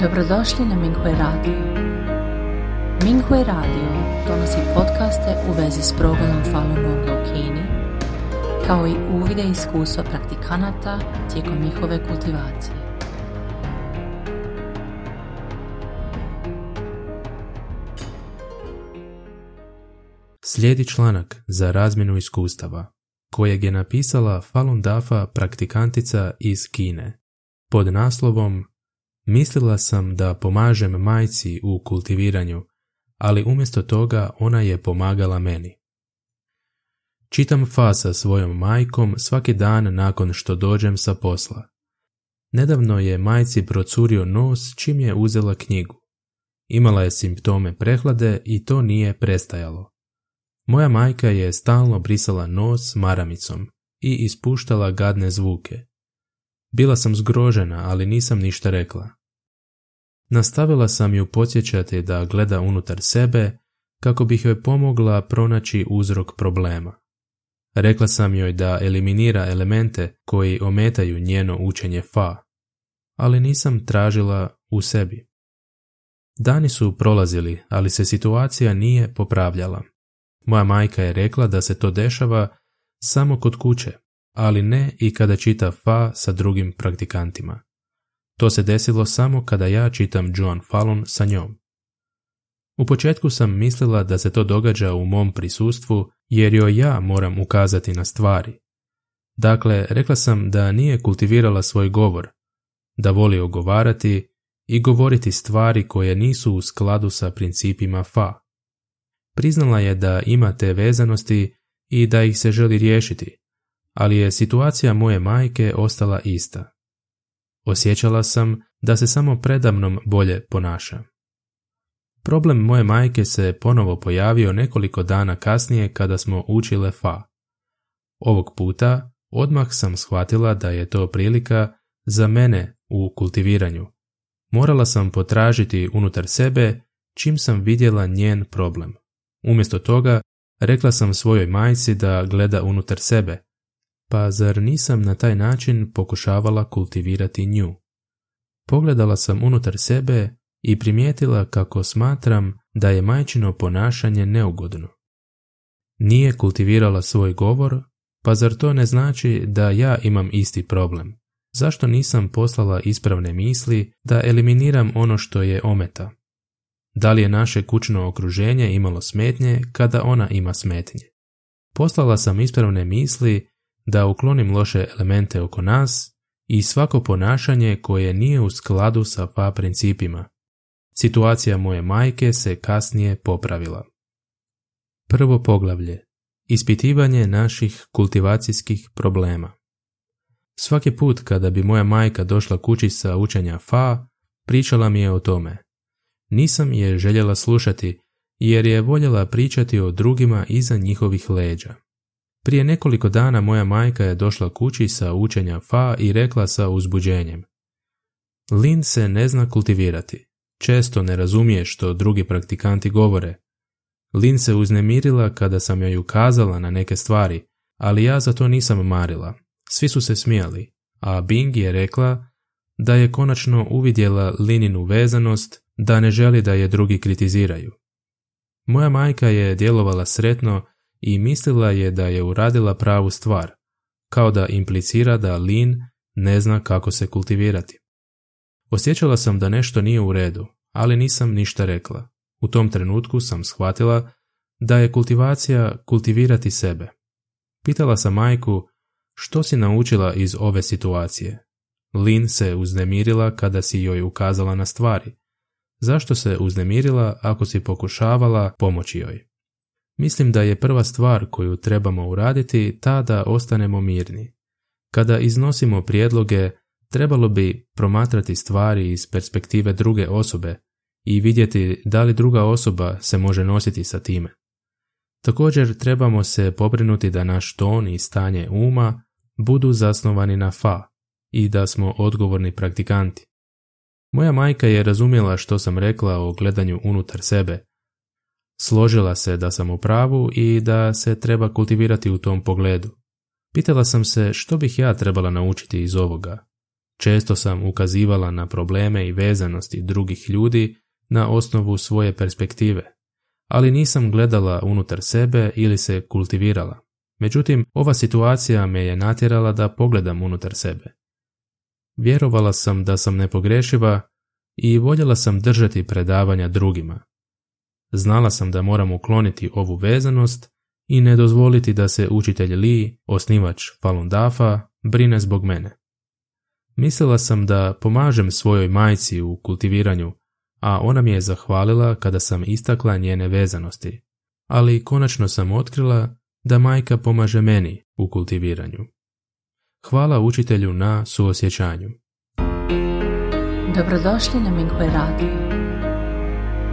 Dobrodošli na Minghui Radio. Minghui Radio donosi podcaste u vezi s progledom Falun Gonga u Kini, kao i uvide iskustva praktikanata tijekom njihove kultivacije. Slijedi članak za razmjenu iskustava, kojeg je napisala Falun Dafa praktikantica iz Kine, pod naslovom Mislila sam da pomažem majci u kultiviranju, ali umjesto toga ona je pomagala meni. Čitam fa sa svojom majkom svaki dan nakon što dođem sa posla. Nedavno je majci procurio nos čim je uzela knjigu. Imala je simptome prehlade i to nije prestajalo. Moja majka je stalno brisala nos maramicom i ispuštala gadne zvuke. Bila sam zgrožena, ali nisam ništa rekla. Nastavila sam ju podsjećati da gleda unutar sebe kako bih joj pomogla pronaći uzrok problema. Rekla sam joj da eliminira elemente koji ometaju njeno učenje fa, ali nisam tražila u sebi. Dani su prolazili, ali se situacija nije popravljala. Moja majka je rekla da se to dešava samo kod kuće, ali ne i kada čita fa sa drugim praktikantima. To se desilo samo kada ja čitam Joan Fallon sa njom. U početku sam mislila da se to događa u mom prisustvu jer joj ja moram ukazati na stvari. Dakle, rekla sam da nije kultivirala svoj govor, da voli ogovarati i govoriti stvari koje nisu u skladu sa principima fa. Priznala je da ima te vezanosti i da ih se želi riješiti, ali je situacija moje majke ostala ista. Osjećala sam da se samo predamnom bolje ponaša. Problem moje majke se ponovo pojavio nekoliko dana kasnije kada smo učile fa. Ovog puta odmah sam shvatila da je to prilika za mene u kultiviranju. Morala sam potražiti unutar sebe čim sam vidjela njen problem. Umjesto toga, rekla sam svojoj majci da gleda unutar sebe, pa zar nisam na taj način pokušavala kultivirati nju? Pogledala sam unutar sebe i primijetila kako smatram da je majčino ponašanje neugodno. Nije kultivirala svoj govor, pa zar to ne znači da ja imam isti problem? Zašto nisam poslala ispravne misli da eliminiram ono što je ometa? Da li je naše kućno okruženje imalo smetnje kada ona ima smetnje? Poslala sam ispravne misli da uklonim loše elemente oko nas i svako ponašanje koje nije u skladu sa fa principima. Situacija moje majke se kasnije popravila. Prvo poglavlje. Ispitivanje naših kultivacijskih problema. Svaki put kada bi moja majka došla kući sa učenja fa, pričala mi je o tome. Nisam je željela slušati jer je voljela pričati o drugima iza njihovih leđa. Prije nekoliko dana moja majka je došla kući sa učenja fa i rekla sa uzbuđenjem. Lin se ne zna kultivirati. Često ne razumije što drugi praktikanti govore. Lin se uznemirila kada sam joj ukazala na neke stvari, ali ja za to nisam marila. Svi su se smijali, a Bing je rekla da je konačno uvidjela Lininu vezanost da ne želi da je drugi kritiziraju. Moja majka je djelovala sretno i mislila je da je uradila pravu stvar, kao da implicira da Lin ne zna kako se kultivirati. Osjećala sam da nešto nije u redu, ali nisam ništa rekla. U tom trenutku sam shvatila da je kultivacija kultivirati sebe. Pitala sam majku što si naučila iz ove situacije. Lin se uznemirila kada si joj ukazala na stvari. Zašto se uznemirila ako si pokušavala pomoći joj? Mislim da je prva stvar koju trebamo uraditi ta da ostanemo mirni. Kada iznosimo prijedloge, trebalo bi promatrati stvari iz perspektive druge osobe i vidjeti da li druga osoba se može nositi sa time. Također trebamo se pobrinuti da naš ton i stanje uma budu zasnovani na fa i da smo odgovorni praktikanti. Moja majka je razumjela što sam rekla o gledanju unutar sebe, Složila se da sam u pravu i da se treba kultivirati u tom pogledu. Pitala sam se što bih ja trebala naučiti iz ovoga. Često sam ukazivala na probleme i vezanosti drugih ljudi na osnovu svoje perspektive, ali nisam gledala unutar sebe ili se kultivirala. Međutim, ova situacija me je natjerala da pogledam unutar sebe. Vjerovala sam da sam nepogrešiva i voljela sam držati predavanja drugima. Znala sam da moram ukloniti ovu vezanost i ne dozvoliti da se učitelj Lee, osnivač Falun Dafa, brine zbog mene. Mislila sam da pomažem svojoj majci u kultiviranju, a ona mi je zahvalila kada sam istakla njene vezanosti, ali konačno sam otkrila da majka pomaže meni u kultiviranju. Hvala učitelju na suosjećanju. Dobrodošli na Minghui Radio.